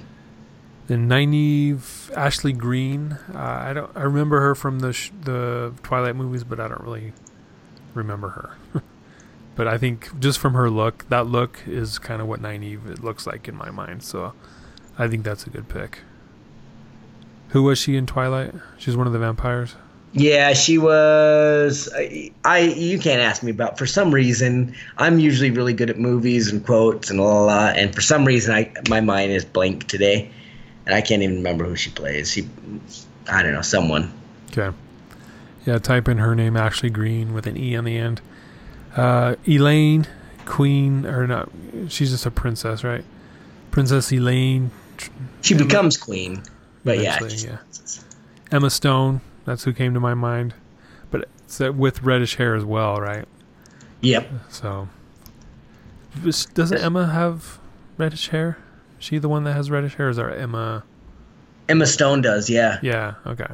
Then Nynaeve Ashley Greene. Uh, I don't. I remember her from the sh- the Twilight movies, but I don't really remember her. but I think just from her look, that look is kind of what Nynaeve it looks like in my mind. So I think that's a good pick. Who was she in Twilight? She's one of the vampires. Yeah, she was. I, I you can't ask me about. For some reason, I'm usually really good at movies and quotes and la la. la and for some reason, I my mind is blank today, and I can't even remember who she plays. She, I don't know, someone. Okay. Yeah, type in her name, Ashley Greene, with an E on the end. Uh, Elayne, Queen, or not, she's just a princess, right? Princess Elayne. She Emma- becomes queen, but yeah, yeah. Emma Stone, that's who came to my mind. But it's with reddish hair as well, right? Yep. So. Doesn't Emma have reddish hair? She the one that has reddish hair? Or is there Emma? Emma Stone does, yeah. Yeah, okay.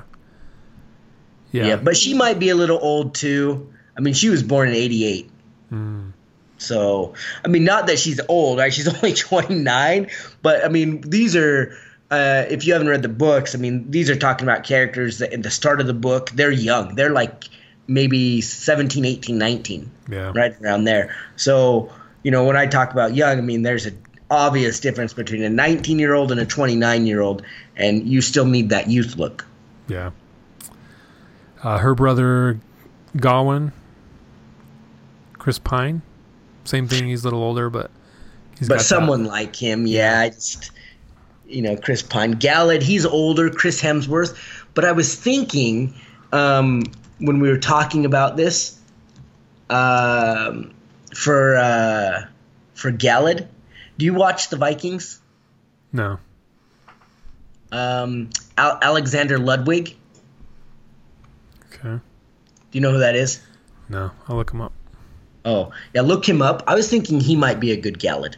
yeah. Yeah. but she might be a little old too. I mean, she was born in '88. Mm, So, I mean, not that she's old, right? She's only 29, but I mean, these are, uh, if you haven't read the books, I mean, these are talking about characters that at the start of the book, they're young. They're like maybe 17, 18, 19, yeah. right around there. So, you know, when I talk about young, I mean, there's an obvious difference between a 19 year old and a 29 year old, and you still need that youth look. Yeah. Uh, her brother, Gawyn, Chris Pine, same thing. He's a little older, but he's but someone like him, yeah, I just you know, Chris Pine, Galad, he's older, Chris Hemsworth. But I was thinking um, when we were talking about this um, for uh, for Galad, do you watch the Vikings? No. Um, Al- Alexander Ludwig, Okay. do you know who that is? No. I'll look him up. Oh, yeah, look him up. I was thinking he might be a good Galad.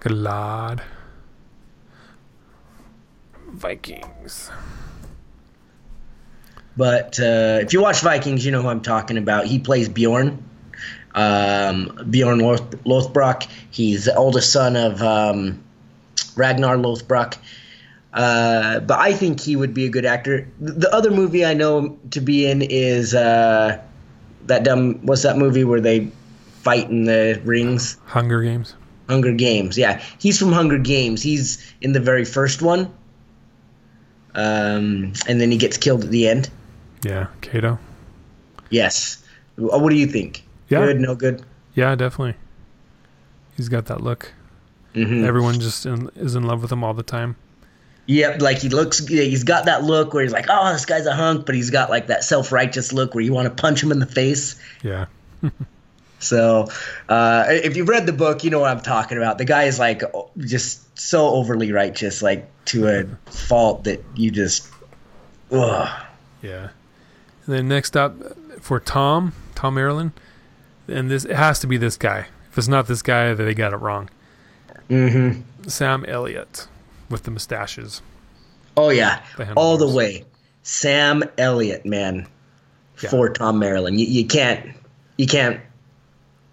Good lord. Vikings. But uh, if you watch Vikings, you know who I'm talking about. He plays Bjorn. Um, Bjorn Loth- Lothbrok. He's the oldest son of um, Ragnar Lothbrok. Uh, but I think he would be a good actor. The other movie I know him to be in is uh, that dumb. What's that movie where they fight in the rings? Hunger Games. Hunger Games. Yeah, he's from Hunger Games. He's in the very first one. Um, and then he gets killed at the end. Yeah. Cato. Yes. Uh, What do you think? Yeah. Good, no good? Yeah, definitely. He's got that look. hmm Everyone just in, is in love with him all the time. Yep, like he looks, he's got that look where he's like, oh, this guy's a hunk, but he's got like that self righteous look where you want to punch him in the face. Yeah. So, uh, if you've read the book, you know what I'm talking about. The guy is like just so overly righteous, like to a fault that you just, ugh. Yeah. And then next up for Tom, Thom Merrilin, and this it has to be this guy. If it's not this guy, then they got it wrong. hmm Sam Elliott with the mustaches. Oh yeah, The all the way. Sam Elliott, man, Yeah. for Thom Merrilin. You, you can't, you can't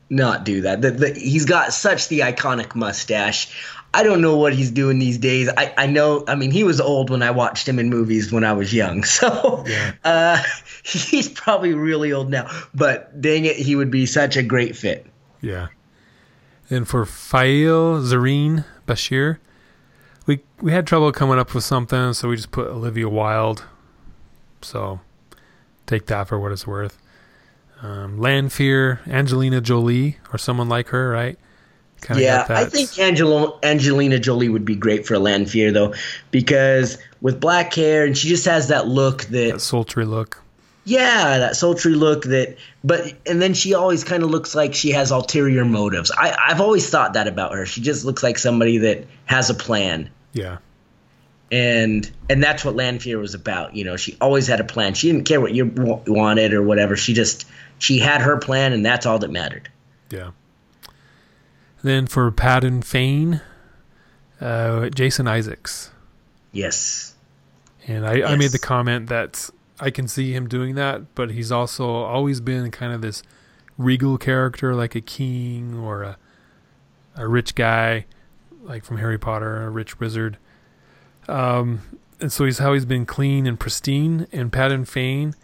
not do that. The, the, he's got such the iconic mustache. I don't know what he's doing these days. I, I know. I mean, he was old when I watched him in movies when I was young. So Yeah. uh, he's probably really old now. But dang it, he would be such a great fit. Yeah. And for Faile Zarine Bashere, we we had trouble coming up with something, so we just put Olivia Wilde. So take that for what it's worth. Um, Lanfear, Angelina Jolie, or someone like her, right? Kinda yeah, I think Angelo, Angelina Jolie would be great for a Lanfear though, because with black hair and she just has that look that, that sultry look. Yeah, that sultry look that, but and then she always kind of looks like she has ulterior motives. I I've always thought that about her. She just looks like somebody that has a plan. Yeah. And and that's what Lanfear was about. You know, she always had a plan. She didn't care what you wanted or whatever. She just she had her plan, and that's all that mattered. Yeah. Then for Padan Fain, uh, Jason Isaacs. Yes. And I, yes. I made the comment that I can see him doing that, but he's also always been kind of this regal character, like a king or a a rich guy, like from Harry Potter, a rich wizard. Um, and so he's how he's been clean and pristine. And Padan Fain,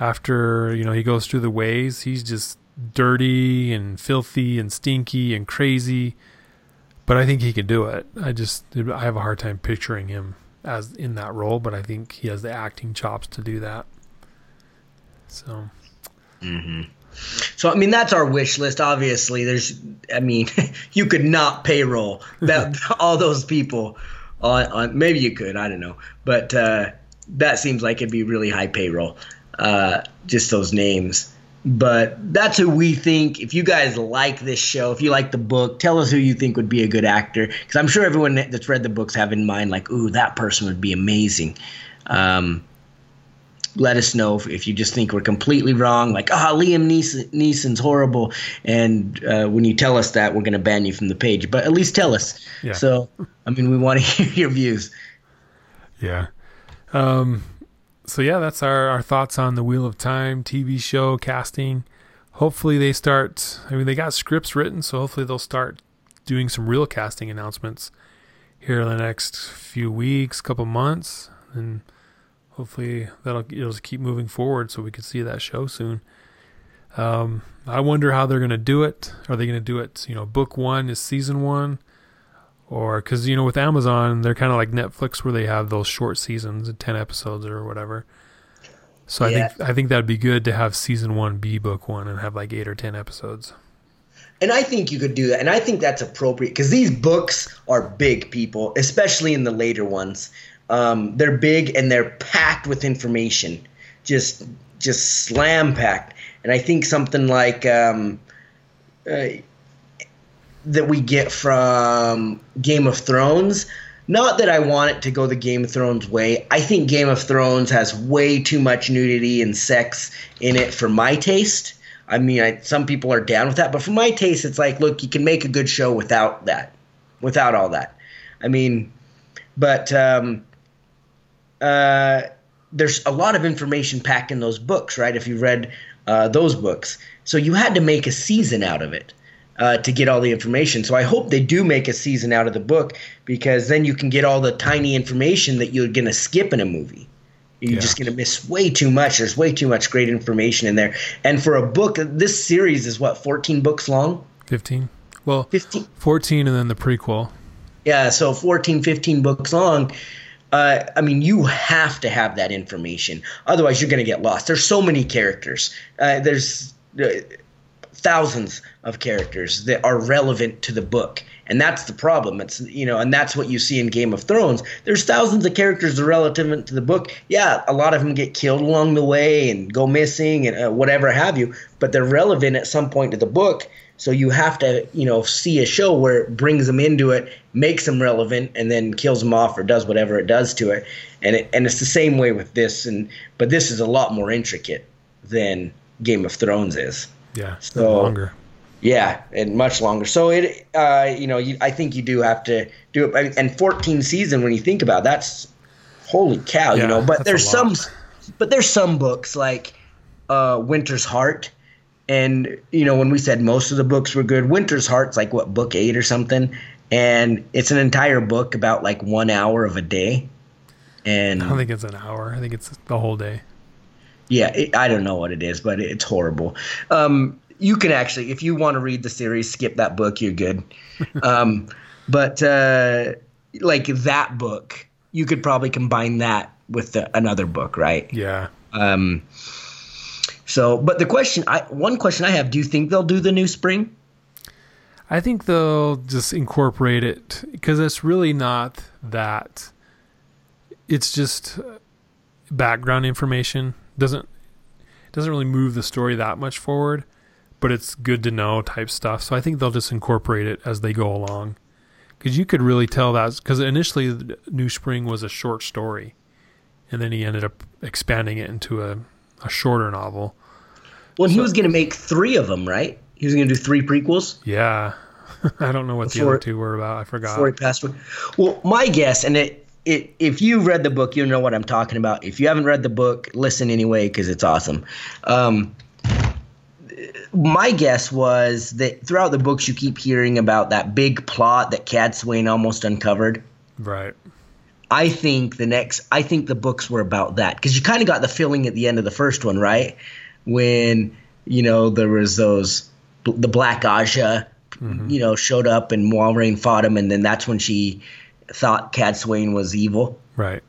after you know he goes through the ways, he's just dirty and filthy and stinky and crazy. But I think he can do it. I just I have a hard time picturing him as in that role, but I think he has the acting chops to do that. So. Mm-hmm. So I mean that's our wish list. Obviously, there's I mean you could not payroll that all those people on, on maybe you could I don't know, but uh, that seems like it'd be really high payroll. Uh, just those names. But that's who we think. If you guys like this show, if you like the book, tell us who you think would be a good actor. Because I'm sure everyone that's read the books have in mind, like, ooh, that person would be amazing. Um, let us know if, if, you just think we're completely wrong, like, ah, oh, Liam Neeson, Neeson's horrible. And uh, when you tell us that, we're going to ban you from the page. But at least tell us. Yeah. So, I mean, we want to hear your views. Yeah. Um, so yeah, that's our, our thoughts on the Wheel of Time TV show casting. Hopefully they start. I mean, they got scripts written, so hopefully they'll start doing some real casting announcements here in the next few weeks, couple months, and hopefully that'll it'll keep moving forward so we can see that show soon. Um, I wonder how they're going to do it. Are they going to do it? You know, book one is season one or because you know with Amazon they're kind of like Netflix where they have those short seasons, ten episodes or whatever. So yeah. I think I think that'd be good to have season one be book one and have like eight or ten episodes. And I think you could do that, and I think that's appropriate because these books are big, people, especially in the later ones. Um, they're big and they're packed with information, just just slam packed. And I think something like um, uh, that we get from Game of Thrones. Not that I want it to go the Game of Thrones way. I think Game of Thrones has way too much nudity and sex in it for my taste. I mean, I, some people are down with that, but for my taste, it's like, look, you can make a good show without that, without all that. I mean, but um, uh, there's a lot of information packed in those books, right? If you read uh, those books, so you had to make a season out of it uh, to get all the information. So I hope they do make a season out of the book because then you can get all the tiny information that you're going to skip in a movie. You're yeah. just going to miss way too much. There's way too much great information in there. And for a book, this series is what 14 books long. 15. Well, 15. 14 and then the prequel. Yeah, so 14, 15 books long. Uh, I mean, you have to have that information. Otherwise, you're going to get lost. There's so many characters. Uh, there's uh, thousands of characters that are relevant to the book. And that's the problem. It's you know and that's what you see in game of thrones. There's thousands of characters that are relevant to the book. Yeah a lot of them get killed along the way and go missing and uh, whatever have you but they're relevant at some point to the book. So you have to you know see a show where it brings them into it makes them relevant and then kills them off or does whatever it does to it. And it, and it's the same way with this. And but this is a lot more intricate than game of thrones is yeah, so longer. Yeah, and much longer. So it, uh, you know, you, I think you do have to do it. And 14 season, when you think about it, that's holy cow, yeah, you know. But there's some, but there's some books like uh, Winter's Heart, and you know, when we said most of the books were good, Winter's Heart's like what book eight or something, and it's an entire book about like one hour of a day. And I don't think it's an hour. I think it's the whole day. Yeah, it, I don't know what it is, but it's horrible. Um, you can actually, if you want to read the series, skip that book. You're good. um, but uh, like that book, you could probably combine that with the, another book, right? Yeah. Um, So, but the question, I one question I have: Do you think they'll do the new spring? I think they'll just incorporate it because it's really not that. It's just background information. Doesn't doesn't really move the story that much forward, but it's good to know type stuff. So I think they'll just incorporate it as they go along. Because you could really tell that because initially New Spring was a short story, and then he ended up expanding it into a, a shorter novel. Well, so, he was going to make three of them, right? He was going to do three prequels. Yeah, I don't know what before, the other two were about. I forgot. Before he passed away. Well, my guess, and it, it, if you read the book, you know what I'm talking about. If you haven't read the book, listen anyway because it's awesome. Um, my guess was that throughout the books you keep hearing about that big plot that Cadsuane almost uncovered. Right. I think the next I think the books were about that because you kind of got the feeling at the end of the first one, right? When you know there was those the Black Ajah, mm-hmm. you know, showed up and Moiraine fought him, and then that's when she thought Cadsuane was evil. Right.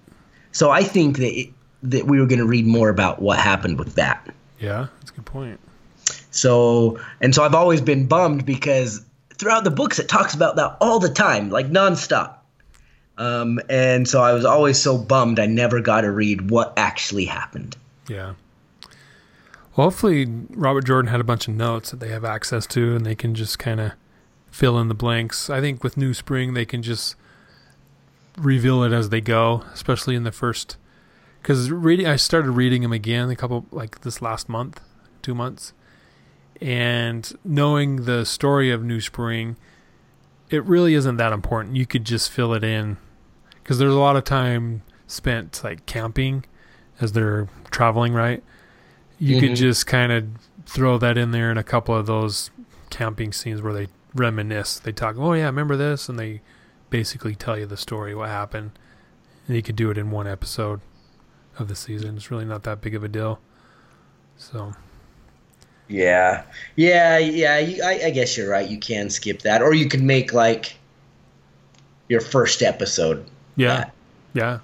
So I think that it, that we were going to read more about what happened with that. Yeah, that's a good point. So, and so I've always been bummed because throughout the books it talks about that all the time, like nonstop. Um, and so I was always so bummed I never got to read what actually happened. Yeah. Well, hopefully Robert Jordan had a bunch of notes that they have access to and they can just kind of fill in the blanks. I think with New Spring they can just reveal it as they go, especially in the first. Because reading, I started reading them again a couple like this last month, two months, and knowing the story of New Spring, it really isn't that important. You could just fill it in because there's a lot of time spent like camping as they're traveling, right? You mm-hmm. could just kind of throw that in there in a couple of those camping scenes where they reminisce. They talk, "Oh yeah, remember this?" and they basically tell you the story, what happened. And you could do it in one episode of the season. It's really not that big of a deal. So yeah, yeah, yeah. I, I guess you're right. You can skip that, or you could make like your first episode. Yeah, yeah.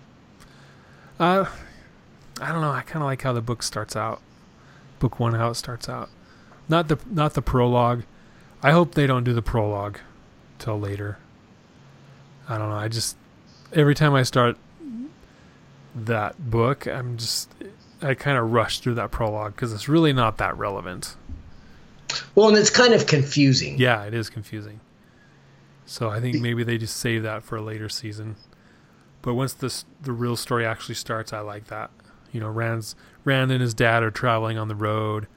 Uh, I don't know. I kind of like how the book starts out. Book one, how it starts out. Not the not the prologue. I hope they don't do the prologue till later. I don't know. I just every time I start that book, I'm just I kind of rush through that prologue because it's really not that relevant. Well, and it's kind of confusing. Yeah, it is confusing. So I think maybe they just save that for a later season. But once this the real story actually starts, I like that. You know, Rand's Rand and his dad are traveling on the road,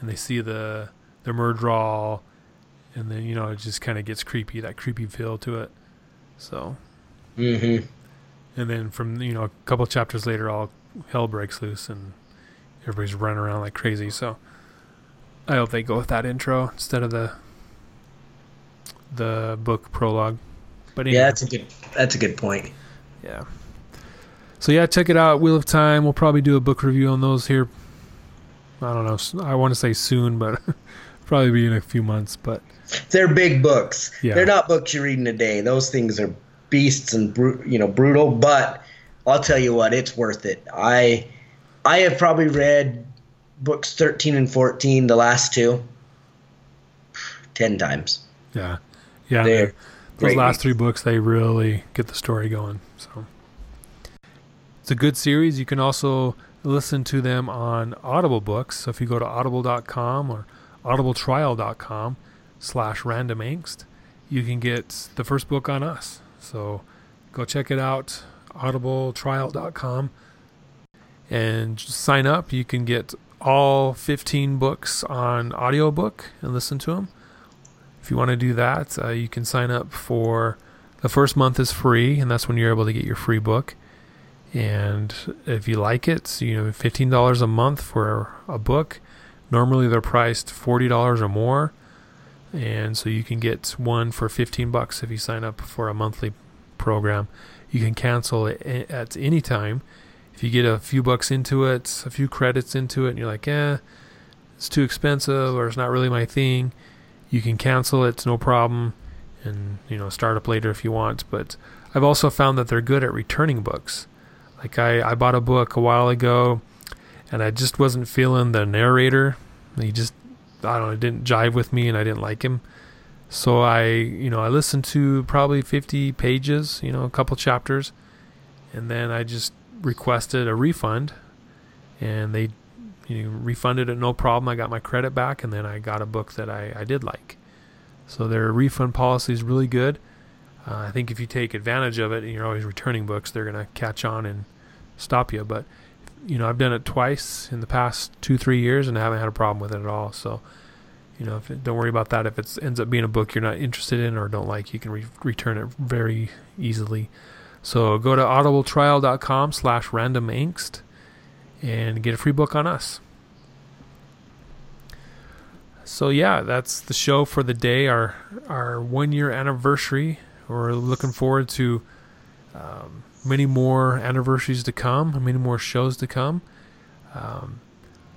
and they see the the Myrddraal, and then you know it just kind of gets creepy, that creepy feel to it. So. Mm-hmm. And then from you know a couple chapters later, all hell breaks loose and everybody's running around like crazy. So I hope they go with that intro instead of the the book prologue. But anyway. yeah, that's a good that's a good point. Yeah. So yeah, check it out. Wheel of Time. We'll probably do a book review on those here. I don't know. I want to say soon, but probably be in a few months. But they're big books. Yeah. They're not books you read in a day. Those things are beasts and you know brutal. But I'll tell you what, it's worth it. I I have probably read books 13 and 14, the last two, 10 times. Yeah. Yeah. They're those last three books, they really get the story going. So it's a good series. You can also listen to them on Audible books. So if you go to audible.com or audibletrial.com slash random angst, you can get the first book on us. So go check it out audibletrial.com and sign up. You can get all 15 books on audiobook and listen to them. If you want to do that, uh, you can sign up for the first month is free, and that's when you're able to get your free book. And if you like it, you know, $15 a month for a book. Normally they're priced $40 or more. And so you can get one for 15 bucks if you sign up for a monthly program. You can cancel it at any time. If you get a few bucks into it, a few credits into it, and you're like, eh, it's too expensive or it's not really my thing, you can cancel it, no problem, and you know start up later if you want. But I've also found that they're good at returning books. Like I, I bought a book a while ago, and I just wasn't feeling the narrator. He just, I don't know, didn't jive with me, and I didn't like him. So I, you know, I listened to probably 50 pages, you know, a couple chapters, and then I just requested a refund, and they, you know, refunded it no problem. I got my credit back, and then I got a book that I, I did like. So their refund policy is really good. Uh, I think if you take advantage of it and you're always returning books, they're going to catch on and stop you. But you know, I've done it twice in the past two, three years, and I haven't had a problem with it at all. So, you know, it, don't worry about that. If it ends up being a book you're not interested in or don't like, you can re- return it very easily. So go to audibletrial.com slash random angst and get a free book on us. So yeah, that's the show for the day. Our our one year anniversary. We're looking forward to um, many more anniversaries to come, many more shows to come. Um,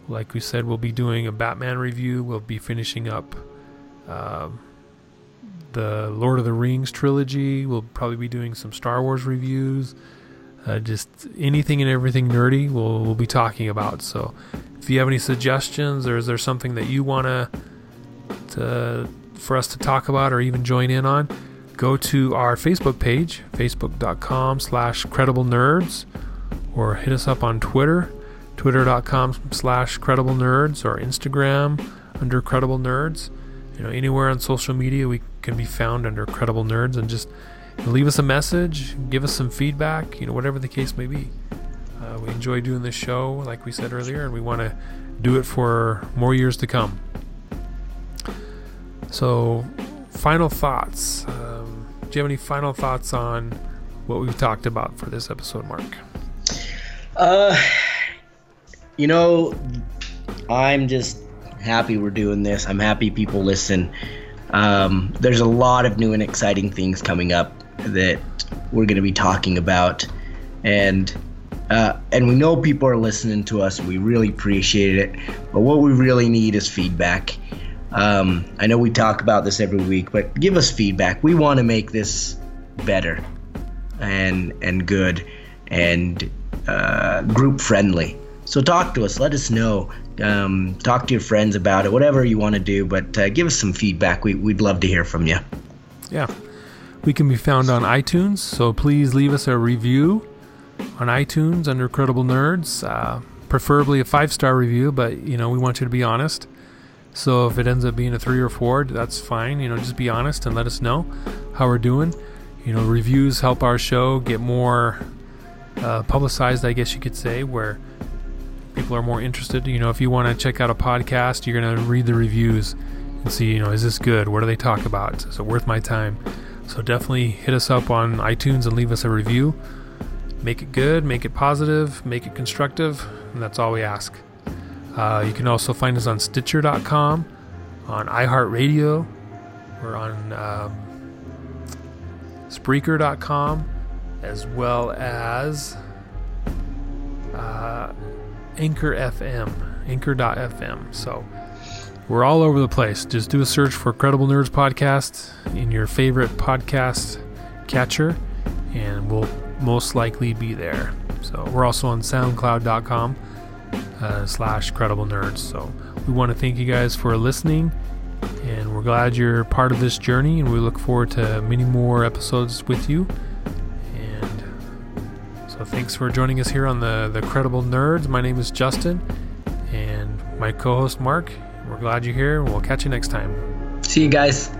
like we said, we'll be doing a Batman review. We'll be finishing up um, the Lord of the Rings trilogy. We'll probably be doing some Star Wars reviews. Uh, just anything and everything nerdy we'll, we'll be talking about. So if you have any suggestions or is there something that you want to for us to talk about or even join in on, go to our Facebook page, facebook.com slash credible nerds, or hit us up on Twitter, twitter.com slash credible nerds, or Instagram under credible nerds. You know, anywhere on social media we can be found under credible nerds and just leave us a message, give us some feedback, you know, whatever the case may be. Uh, we enjoy doing this show, like we said earlier, and we want to do it for more years to come. So, final thoughts. Um, do you have any final thoughts on what we've talked about for this episode, Mark? Uh, you know, I'm just happy we're doing this. I'm happy people listen. Um, there's a lot of new and exciting things coming up that we're going to be talking about, and uh, and we know people are listening to us. We really appreciate it. But what we really need is feedback. Um, I know we talk about this every week, but give us feedback. We want to make this better and and good and uh, group friendly. So talk to us. Let us know. Um, talk to your friends about it. Whatever you want to do, but uh, give us some feedback. We, we'd love to hear from you. Yeah, we can be found on iTunes. So please leave us a review on iTunes under Credible Nerds. Uh, preferably a five star review, but you know we want you to be honest. So if it ends up being a three or four, that's fine. You know, just be honest and let us know how we're doing. You know, reviews help our show get more uh, publicized, I guess you could say, where people are more interested. You know, if you want to check out a podcast, you're going to read the reviews and see, you know, is this good? What do they talk about? Is it worth my time? So definitely hit us up on iTunes and leave us a review. Make it good, make it positive, make it constructive, and that's all we ask. Uh, you can also find us on Stitcher.com, on iHeartRadio, or on um, Spreaker.com, as well as uh, Anchor FM, Anchor.fm. So we're all over the place. Just do a search for Credible Nerds Podcast in your favorite podcast catcher, and we'll most likely be there. So we're also on SoundCloud.com uh, slash credible nerds. So we want to thank you guys for listening, and we're glad you're part of this journey, and we look forward to many more episodes with you. And so thanks for joining us here on the the Credible Nerds. My name is Justin, and my co-host Mark. We're glad you're here, and we'll catch you next time. See you guys.